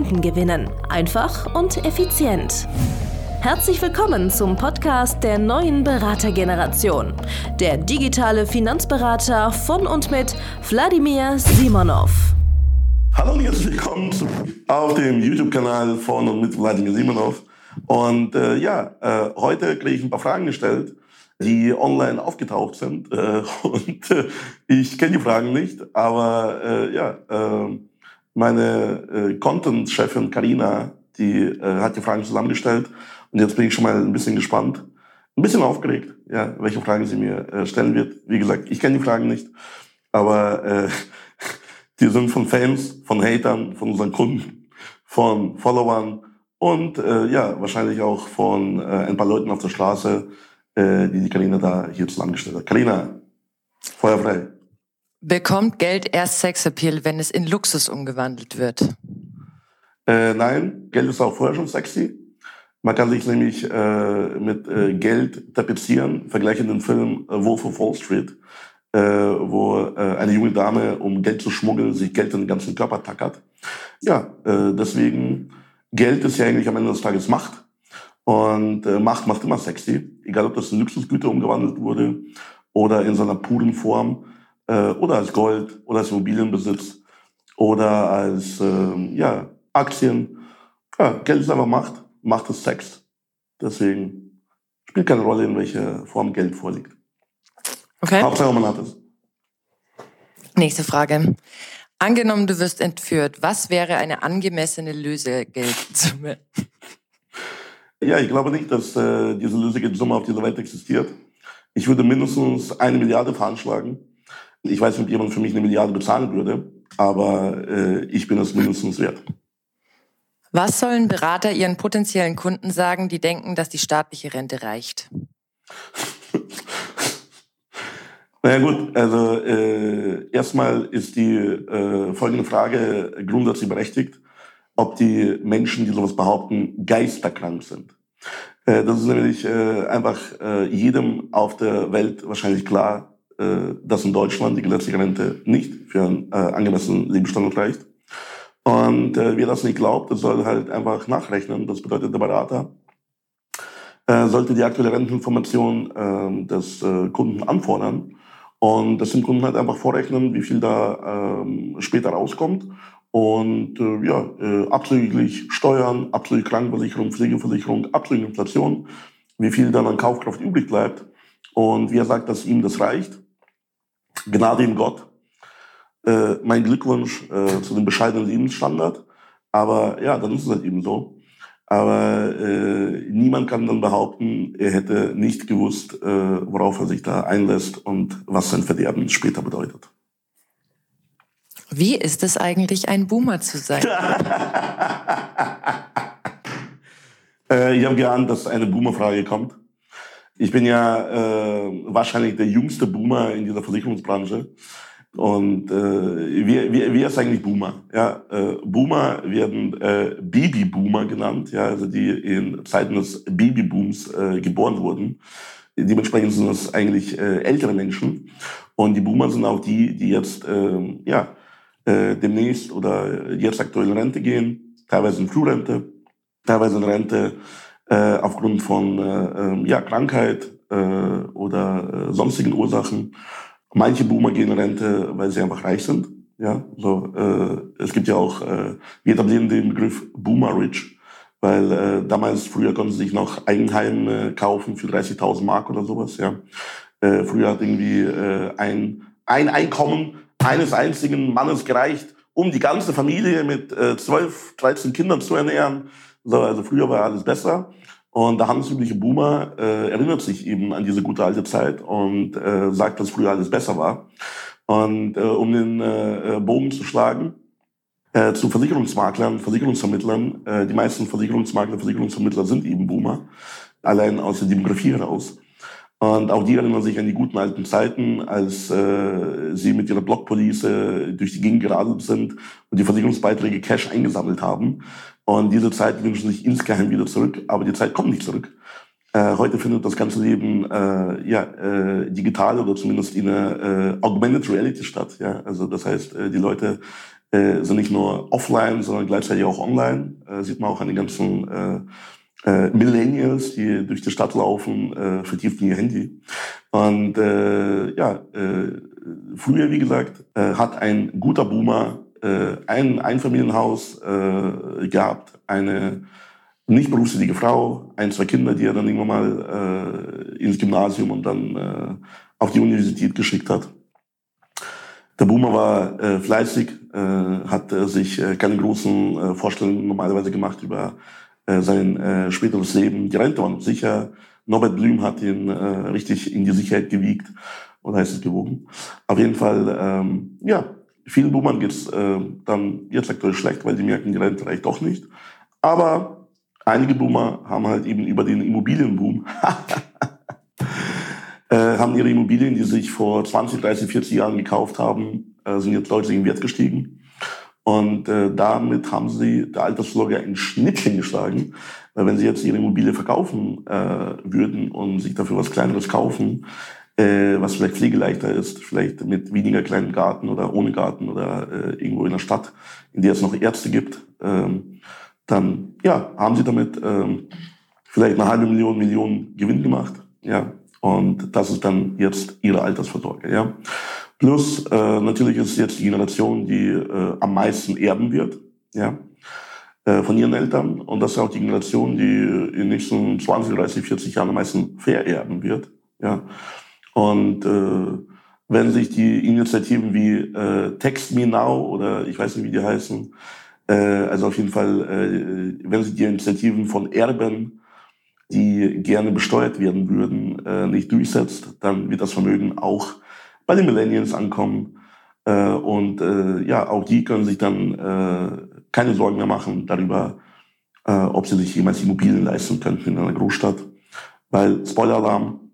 Kunden gewinnen. Einfach und effizient. Herzlich willkommen zum Podcast der neuen Beratergeneration. Der digitale Finanzberater von und mit Wladimir Simonov. Hallo und herzlich willkommen auf dem YouTube-Kanal von und mit Wladimir Simonov. Und äh, ja, äh, heute kriege ich ein paar Fragen gestellt, die online aufgetaucht sind. Äh, und äh, ich kenne die Fragen nicht, aber äh, ja, äh, meine äh, Content-Chefin Karina, die äh, hat die Fragen zusammengestellt und jetzt bin ich schon mal ein bisschen gespannt, ein bisschen aufgeregt, ja, welche Fragen sie mir äh, stellen wird. Wie gesagt, ich kenne die Fragen nicht, aber äh, die sind von Fans, von Hatern, von unseren Kunden, von Followern und äh, ja, wahrscheinlich auch von äh, ein paar Leuten auf der Straße, äh, die die Karina da hier zusammengestellt hat. Karina, Feuer frei. Bekommt Geld erst Sexappeal, wenn es in Luxus umgewandelt wird? Äh, nein, Geld ist auch vorher schon sexy. Man kann sich nämlich äh, mit äh, Geld tapezieren. Vergleiche den Film äh, Wolf of Wall Street, äh, wo äh, eine junge Dame, um Geld zu schmuggeln, sich Geld in den ganzen Körper tackert. Ja, äh, deswegen, Geld ist ja eigentlich am Ende des Tages Macht. Und äh, Macht macht immer sexy. Egal, ob das in Luxusgüter umgewandelt wurde oder in seiner puren Form äh, oder als Gold oder als Immobilienbesitz oder als äh, ja, Aktien. Ja, Geld ist einfach Macht. Macht ist Sex. Deswegen spielt keine Rolle, in welcher Form Geld vorliegt. Okay. Hauptsache man hat es. Nächste Frage. Angenommen, du wirst entführt, was wäre eine angemessene Lösegeldsumme? Ja, ich glaube nicht, dass äh, diese Lösegeldsumme auf dieser Welt existiert. Ich würde mindestens eine Milliarde veranschlagen. Ich weiß nicht, ob jemand für mich eine Milliarde bezahlen würde, aber äh, ich bin es mindestens wert. Was sollen Berater ihren potenziellen Kunden sagen, die denken, dass die staatliche Rente reicht? naja gut, also äh, erstmal ist die äh, folgende Frage grundsätzlich berechtigt, ob die Menschen, die sowas behaupten, geisterkrank sind. Äh, das ist nämlich äh, einfach äh, jedem auf der Welt wahrscheinlich klar, dass in Deutschland die gesetzliche Rente nicht für einen äh, angemessenen Lebensstandard reicht. Und äh, wer das nicht glaubt, der soll halt einfach nachrechnen. Das bedeutet, der Berater äh, sollte die aktuelle Renteninformation äh, des äh, Kunden anfordern und das dem Kunden halt einfach vorrechnen, wie viel da äh, später rauskommt. Und äh, ja, äh, abzüglich Steuern, abzüglich Krankenversicherung, Pflegeversicherung, abzüglich Inflation, wie viel dann an Kaufkraft übrig bleibt. Und wie er sagt, dass ihm das reicht. Gnade in Gott. Äh, mein Glückwunsch äh, zu dem bescheidenen Lebensstandard. Aber ja, dann ist es halt eben so. Aber äh, niemand kann dann behaupten, er hätte nicht gewusst, äh, worauf er sich da einlässt und was sein Verderben später bedeutet. Wie ist es eigentlich, ein Boomer zu sein? äh, ich habe geahnt, dass eine Boomer-Frage kommt. Ich bin ja äh, wahrscheinlich der jüngste Boomer in dieser Versicherungsbranche. Und äh, wie, wie, wie ist eigentlich Boomer? Ja, äh, Boomer werden äh, Babyboomer genannt, ja, also die in Zeiten des Babybooms äh, geboren wurden. Dementsprechend sind das eigentlich äh, ältere Menschen. Und die Boomer sind auch die, die jetzt äh, ja, äh, demnächst oder jetzt aktuell in Rente gehen, teilweise in Frührente, teilweise in Rente äh, aufgrund von äh, ähm, ja, Krankheit äh, oder äh, sonstigen Ursachen. Manche Boomer gehen in Rente, weil sie einfach reich sind. Ja, so, äh, es gibt ja auch, äh, wir etablieren den Begriff Boomer Rich, weil äh, damals, früher konnten sie sich noch Eigenheim äh, kaufen für 30.000 Mark oder sowas. Ja, äh, früher hat irgendwie äh, ein, ein Einkommen eines einzigen Mannes gereicht, um die ganze Familie mit äh, 12, 13 Kindern zu ernähren. So, also früher war alles besser. Und der handelsübliche Boomer äh, erinnert sich eben an diese gute alte Zeit und äh, sagt, dass früher alles besser war. Und äh, um den äh, Bogen zu schlagen, Äh, zu Versicherungsmaklern, Versicherungsvermittlern. Äh, die meisten Versicherungsmakler, Versicherungsvermittler sind eben Boomer, allein aus der Demografie heraus. Und auch die erinnern sich an die guten alten Zeiten, als äh, sie mit ihrer Blockpolice durch die Gegend geradelt sind und die Versicherungsbeiträge Cash eingesammelt haben. Und diese Zeit wünschen sich insgeheim wieder zurück, aber die Zeit kommt nicht zurück. Äh, heute findet das ganze Leben äh, ja, äh, digital oder zumindest in einer äh, Augmented Reality statt. Ja? Also das heißt, äh, die Leute äh, sind nicht nur offline, sondern gleichzeitig auch online. Äh, sieht man auch an den ganzen äh, äh, Millennials, die durch die Stadt laufen, äh, vertieft in ihr Handy. Und äh, ja, äh, früher, wie gesagt, äh, hat ein guter Boomer äh, ein Einfamilienhaus äh, gehabt, eine nicht berufstätige Frau, ein, zwei Kinder, die er dann irgendwann mal äh, ins Gymnasium und dann äh, auf die Universität geschickt hat. Der Boomer war äh, fleißig, äh, hat äh, sich äh, keine großen äh, Vorstellungen normalerweise gemacht über äh, sein äh, späteres Leben. Die Rente war noch sicher. Norbert Blüm hat ihn äh, richtig in die Sicherheit gewiegt. Oder heißt es gewogen? Auf jeden Fall, ähm, ja, vielen Boomern geht's äh, dann jetzt aktuell schlecht, weil die merken, die Rente reicht doch nicht. Aber einige Boomer haben halt eben über den Immobilienboom äh, haben ihre Immobilien, die sich vor 20, 30, 40 Jahren gekauft haben, äh, sind jetzt deutlich im Wert gestiegen. Und äh, damit haben sie der Altersvorsorge ein Schnittchen geschlagen. Weil wenn sie jetzt ihre Immobilie verkaufen äh, würden und sich dafür was Kleineres kaufen, äh, was vielleicht pflegeleichter ist, vielleicht mit weniger kleinen Garten oder ohne Garten oder äh, irgendwo in der Stadt, in der es noch Ärzte gibt, ähm, dann ja, haben sie damit ähm, vielleicht eine halbe Million, Million Gewinn gemacht. Ja, und das ist dann jetzt ihre Altersvorsorge. Ja. Plus äh, natürlich ist es jetzt die Generation, die äh, am meisten erben wird, ja, äh, von ihren Eltern. Und das ist auch die Generation, die in den nächsten 20, 30, 40 Jahren am meisten vererben wird, ja. Und äh, wenn sich die Initiativen wie äh, Text Me Now oder ich weiß nicht, wie die heißen, äh, also auf jeden Fall, äh, wenn sich die Initiativen von Erben, die gerne besteuert werden würden, äh, nicht durchsetzt, dann wird das Vermögen auch bei den Millennials ankommen. Äh, und äh, ja, auch die können sich dann äh, keine Sorgen mehr machen darüber, äh, ob sie sich jemals Immobilien leisten könnten in einer Großstadt. Weil, Spoiler-Alarm,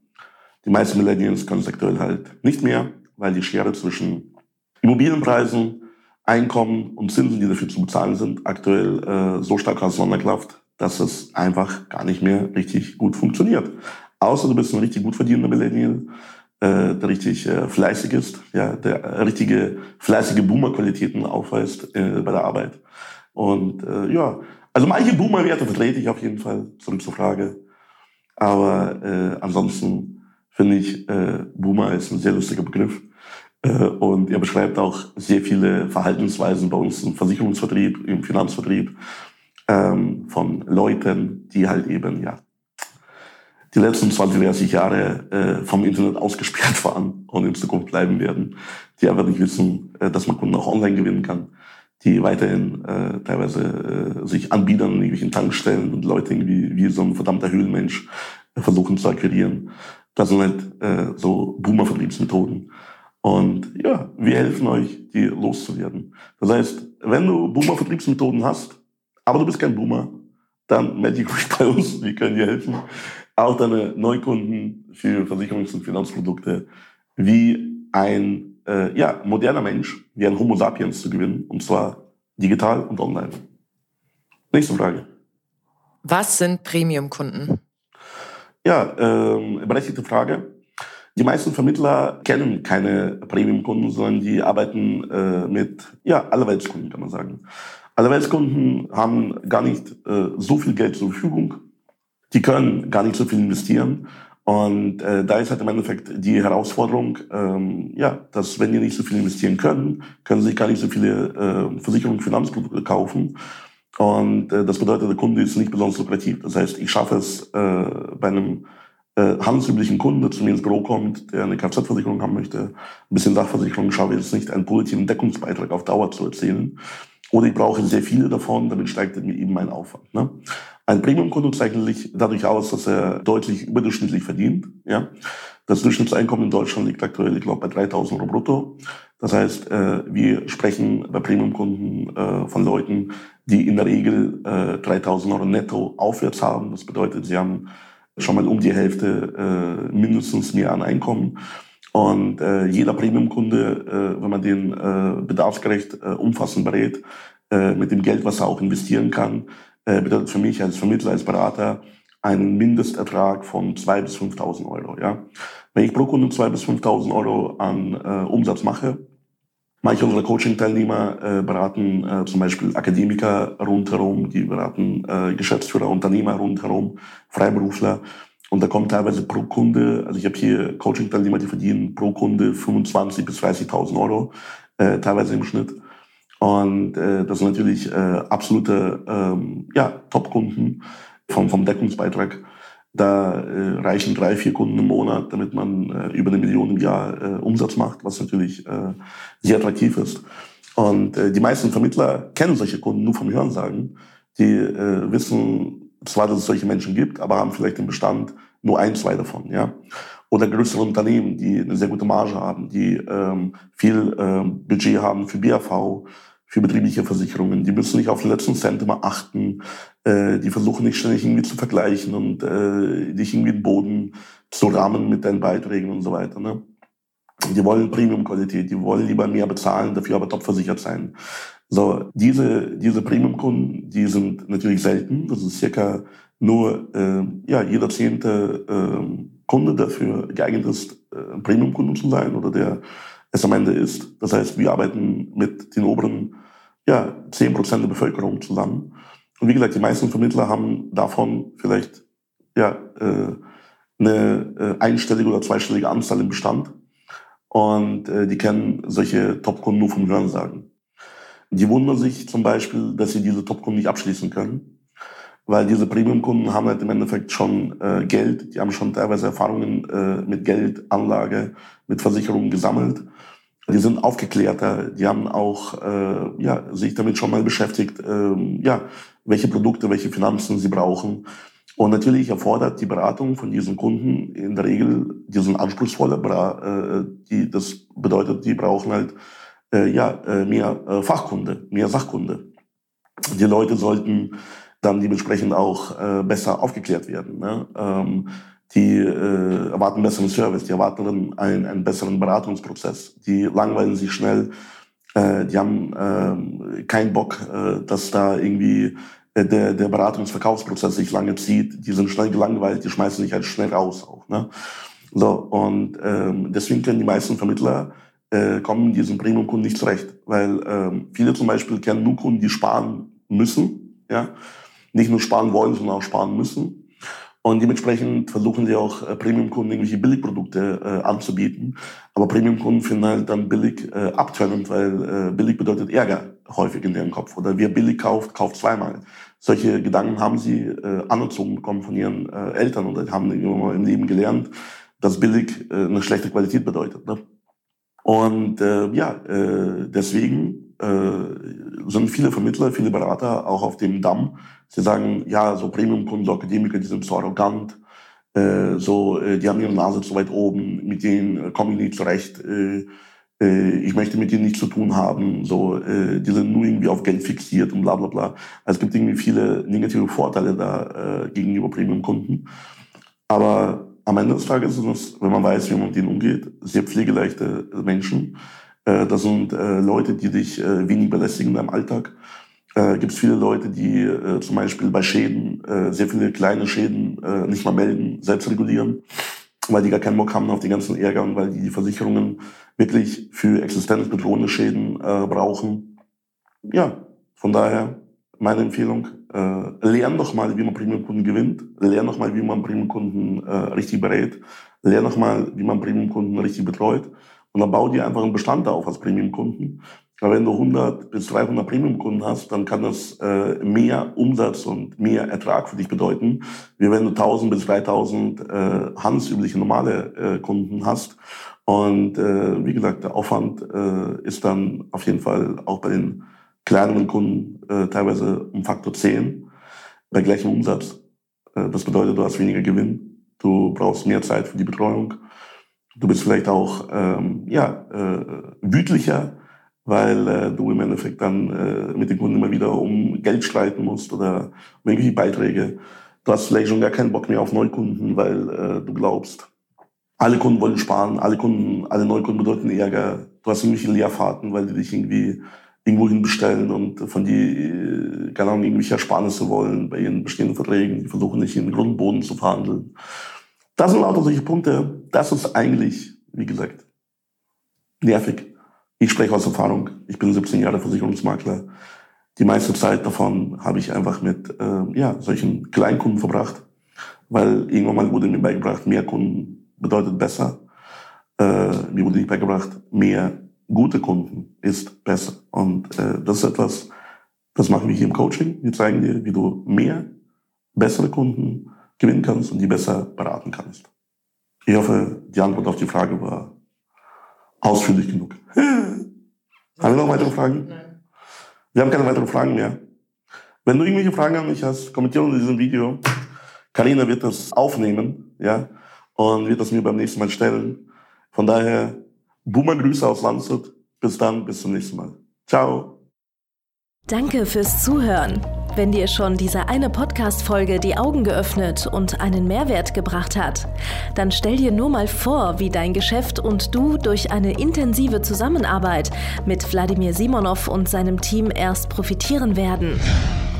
die meisten Millennials können es aktuell halt nicht mehr, weil die Schere zwischen Immobilienpreisen, Einkommen und Zinsen, die dafür zu bezahlen sind, aktuell äh, so stark auseinanderklafft, dass es einfach gar nicht mehr richtig gut funktioniert. Außer du bist ein richtig gut verdienender Millennial, äh, der richtig äh, fleißig ist, ja, der richtige fleißige Boomer-Qualitäten aufweist äh, bei der Arbeit. Und äh, ja, also manche Boomer-Werte vertrete ich auf jeden Fall, zurück zur Frage. Aber äh, ansonsten finde ich, äh, Boomer ist ein sehr lustiger Begriff. Äh, und er beschreibt auch sehr viele Verhaltensweisen bei uns im Versicherungsvertrieb, im Finanzvertrieb ähm, von Leuten, die halt eben ja die letzten 20, 30 Jahre äh, vom Internet ausgesperrt waren und in Zukunft bleiben werden, die einfach nicht wissen, äh, dass man Kunden auch online gewinnen kann, die weiterhin äh, teilweise äh, sich anbiedern in irgendwelchen Tankstellen und Leute irgendwie wie so ein verdammter Höhlenmensch äh, versuchen zu akquirieren. Das sind halt äh, so Boomer-Vertriebsmethoden. Und ja, wir helfen euch, die loszuwerden. Das heißt, wenn du Boomer-Vertriebsmethoden hast, aber du bist kein Boomer, dann melde dich ruhig bei uns, wir können dir helfen auch deine Neukunden für Versicherungs- und Finanzprodukte wie ein äh, ja, moderner Mensch, wie ein Homo sapiens zu gewinnen, und zwar digital und online. Nächste Frage. Was sind Premium-Kunden? Ja, ähm, berechtigte Frage. Die meisten Vermittler kennen keine Premium-Kunden, sondern die arbeiten äh, mit ja, Allerweltskunden, kann man sagen. Allerweltskunden haben gar nicht äh, so viel Geld zur Verfügung, die können gar nicht so viel investieren. Und äh, da ist halt im Endeffekt die Herausforderung, ähm, ja, dass wenn die nicht so viel investieren können, können sie sich gar nicht so viele äh, Versicherungen, Finanzprodukte kaufen. Und äh, das bedeutet, der Kunde ist nicht besonders lukrativ. Das heißt, ich schaffe es äh, bei einem äh, handelsüblichen Kunden, der zu mir ins Büro kommt, der eine Kfz-Versicherung haben möchte, ein bisschen Sachversicherung, schaffe ich jetzt nicht, einen positiven Deckungsbeitrag auf Dauer zu erzielen. Oder ich brauche sehr viele davon, damit steigt eben mein Aufwand. Ne? Ein Premium-Kunde zeichnet sich dadurch aus, dass er deutlich überdurchschnittlich verdient. Ja? Das Durchschnittseinkommen in Deutschland liegt aktuell, ich glaube, bei 3.000 Euro brutto. Das heißt, äh, wir sprechen bei Premium-Kunden äh, von Leuten, die in der Regel äh, 3000 Euro netto aufwärts haben. Das bedeutet, sie haben schon mal um die Hälfte äh, mindestens mehr an Einkommen. Und äh, jeder Premium-Kunde, äh, wenn man den äh, bedarfsgerecht äh, umfassend berät, äh, mit dem Geld, was er auch investieren kann, äh, bedeutet für mich als Vermittler, als Berater einen Mindestertrag von 2.000 bis 5.000 Euro. Ja? Wenn ich pro Kunde 2.000 bis 5.000 Euro an äh, Umsatz mache, Manche unserer Coaching-Teilnehmer äh, beraten äh, zum Beispiel Akademiker rundherum, die beraten äh, Geschäftsführer, Unternehmer rundherum, Freiberufler. Und da kommt teilweise pro Kunde, also ich habe hier Coaching-Teilnehmer, die verdienen pro Kunde 25.000 bis 30.000 Euro, äh, teilweise im Schnitt. Und äh, das sind natürlich äh, absolute ähm, ja, Top-Kunden vom, vom Deckungsbeitrag. Da äh, reichen drei, vier Kunden im Monat, damit man äh, über eine Million im Jahr äh, Umsatz macht, was natürlich äh, sehr attraktiv ist. Und äh, die meisten Vermittler kennen solche Kunden nur vom Hörensagen. Die äh, wissen zwar, dass es solche Menschen gibt, aber haben vielleicht im Bestand nur ein, zwei davon. Ja? Oder größere Unternehmen, die eine sehr gute Marge haben, die ähm, viel ähm, Budget haben für BAV, für betriebliche Versicherungen. Die müssen nicht auf den letzten Cent immer achten. Äh, die versuchen nicht ständig irgendwie zu vergleichen und äh, dich irgendwie den Boden zu rahmen mit deinen Beiträgen und so weiter. Ne? Die wollen Premium-Qualität, die wollen lieber mehr bezahlen, dafür aber top versichert sein. So, diese, diese Premium-Kunden, die sind natürlich selten. Das ist circa nur äh, ja, jeder zehnte äh, Kunde dafür geeignet ist, äh, Premium-Kunden zu sein oder der es am Ende ist. Das heißt, wir arbeiten mit den oberen ja, 10% der Bevölkerung zusammen. Und wie gesagt, die meisten Vermittler haben davon vielleicht ja, äh, eine äh, einstellige oder zweistellige Anzahl im Bestand. Und äh, die kennen solche Top-Kunden nur vom Hörensagen. Die wundern sich zum Beispiel, dass sie diese Top-Kunden nicht abschließen können, weil diese Premium-Kunden haben halt im Endeffekt schon äh, Geld, die haben schon teilweise Erfahrungen äh, mit Geld, Anlage, mit Versicherungen gesammelt die sind aufgeklärter, die haben auch äh, ja, sich damit schon mal beschäftigt, äh, ja, welche Produkte, welche Finanzen sie brauchen. Und natürlich erfordert die Beratung von diesen Kunden in der Regel diesen anspruchsvolle, äh, die, das bedeutet, die brauchen halt äh, ja, äh, mehr äh, Fachkunde, mehr Sachkunde. Die Leute sollten dann dementsprechend auch äh, besser aufgeklärt werden. Ne? Ähm, die äh, erwarten besseren Service, die erwarten einen, einen besseren Beratungsprozess, die langweilen sich schnell, äh, die haben äh, keinen Bock, äh, dass da irgendwie äh, der, der Beratungsverkaufsprozess sich lange zieht, die sind schnell gelangweilt, die schmeißen sich halt schnell raus auch. Ne? So, und ähm, deswegen können die meisten Vermittler äh, kommen diesen Premium-Kunden nicht zurecht, weil ähm, viele zum Beispiel kennen nur Kunden, die sparen müssen, ja, nicht nur sparen wollen, sondern auch sparen müssen. Und dementsprechend versuchen sie auch äh, Premium-Kunden irgendwelche Billigprodukte äh, anzubieten. Aber Premium-Kunden finden halt dann billig äh, abtönend, weil äh, billig bedeutet Ärger häufig in deren Kopf. Oder wer billig kauft, kauft zweimal. Solche Gedanken haben sie äh, anerzogen bekommen von ihren äh, Eltern oder haben im Leben gelernt, dass billig äh, eine schlechte Qualität bedeutet. Ne? Und äh, ja, äh, deswegen äh, sind viele Vermittler, viele Berater auch auf dem Damm, Sie sagen, ja, so Premium-Kunden, so Akademiker, die sind zu arrogant, äh, so, äh, die haben ihre Nase zu weit oben, mit denen äh, komme ich nicht zurecht, äh, äh, ich möchte mit denen nichts zu tun haben, so, die sind nur irgendwie auf Geld fixiert und bla bla bla. Also es gibt irgendwie viele negative Vorteile da gegenüber Premium-Kunden. Aber am Ende des Tages ist es, wenn man weiß, wie man mit denen umgeht, sehr pflegeleichte Menschen. Äh, das sind äh, Leute, die dich äh, wenig belästigen in deinem Alltag. Äh, gibt es viele Leute, die zum Beispiel bei Schäden, sehr viele kleine Schäden nicht mal melden, selbst regulieren, weil die gar keinen Bock haben auf die ganzen Ärger und weil die die Versicherungen wirklich für existenzbedrohende Schäden brauchen. Ja, von daher meine Empfehlung, äh, lern doch mal, wie man Premium-Kunden gewinnt, lern doch mal, wie man Premium-Kunden äh, richtig berät, lern doch mal, wie man Premium-Kunden richtig betreut und dann bau dir einfach einen Bestand auf als Premium-Kunden aber wenn du 100 bis 300 Premium-Kunden hast, dann kann das äh, mehr Umsatz und mehr Ertrag für dich bedeuten, wie wenn du 1000 bis 3000 äh, handelsübliche normale äh, Kunden hast. Und äh, wie gesagt, der Aufwand äh, ist dann auf jeden Fall auch bei den kleineren Kunden äh, teilweise um Faktor 10 bei gleichem Umsatz. Äh, das bedeutet, du hast weniger Gewinn, du brauchst mehr Zeit für die Betreuung Du bist vielleicht auch ähm, ja, äh, wütlicher, weil äh, du im Endeffekt dann äh, mit den Kunden immer wieder um Geld streiten musst oder um irgendwelche Beiträge. Du hast vielleicht schon gar keinen Bock mehr auf Neukunden, weil äh, du glaubst, alle Kunden wollen sparen, alle Kunden, alle Neukunden bedeuten Ärger. Du hast irgendwelche Leerfahrten, weil die dich irgendwie irgendwo hin bestellen und von die, äh, keine Ahnung, irgendwelche Ersparnisse wollen bei ihren bestehenden Verträgen. Die versuchen nicht in den Grundboden zu verhandeln. Das sind lauter solche Punkte. Das ist eigentlich, wie gesagt, nervig. Ich spreche aus Erfahrung. Ich bin 17 Jahre Versicherungsmakler. Die meiste Zeit davon habe ich einfach mit äh, ja, solchen Kleinkunden verbracht, weil irgendwann mal wurde mir beigebracht, mehr Kunden bedeutet besser. Äh, mir wurde nicht beigebracht, mehr gute Kunden ist besser. Und äh, das ist etwas, das machen wir hier im Coaching. Wir zeigen dir, wie du mehr bessere Kunden gewinnen kannst und die besser beraten kannst. Ich hoffe, die Antwort auf die Frage war ausführlich genug. Haben wir noch weitere Fragen? Nein. Wir haben keine weiteren Fragen mehr. Wenn du irgendwelche Fragen an mich hast, kommentiere unter diesem Video. Karina wird das aufnehmen, ja, und wird das mir beim nächsten Mal stellen. Von daher, Boomer Grüße aus Landshut. Bis dann, bis zum nächsten Mal. Ciao. Danke fürs Zuhören. Wenn dir schon diese eine Podcast-Folge die Augen geöffnet und einen Mehrwert gebracht hat, dann stell dir nur mal vor, wie dein Geschäft und du durch eine intensive Zusammenarbeit mit Wladimir Simonov und seinem Team erst profitieren werden.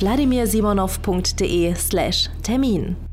www.www.wladimirsimonow.de/termin.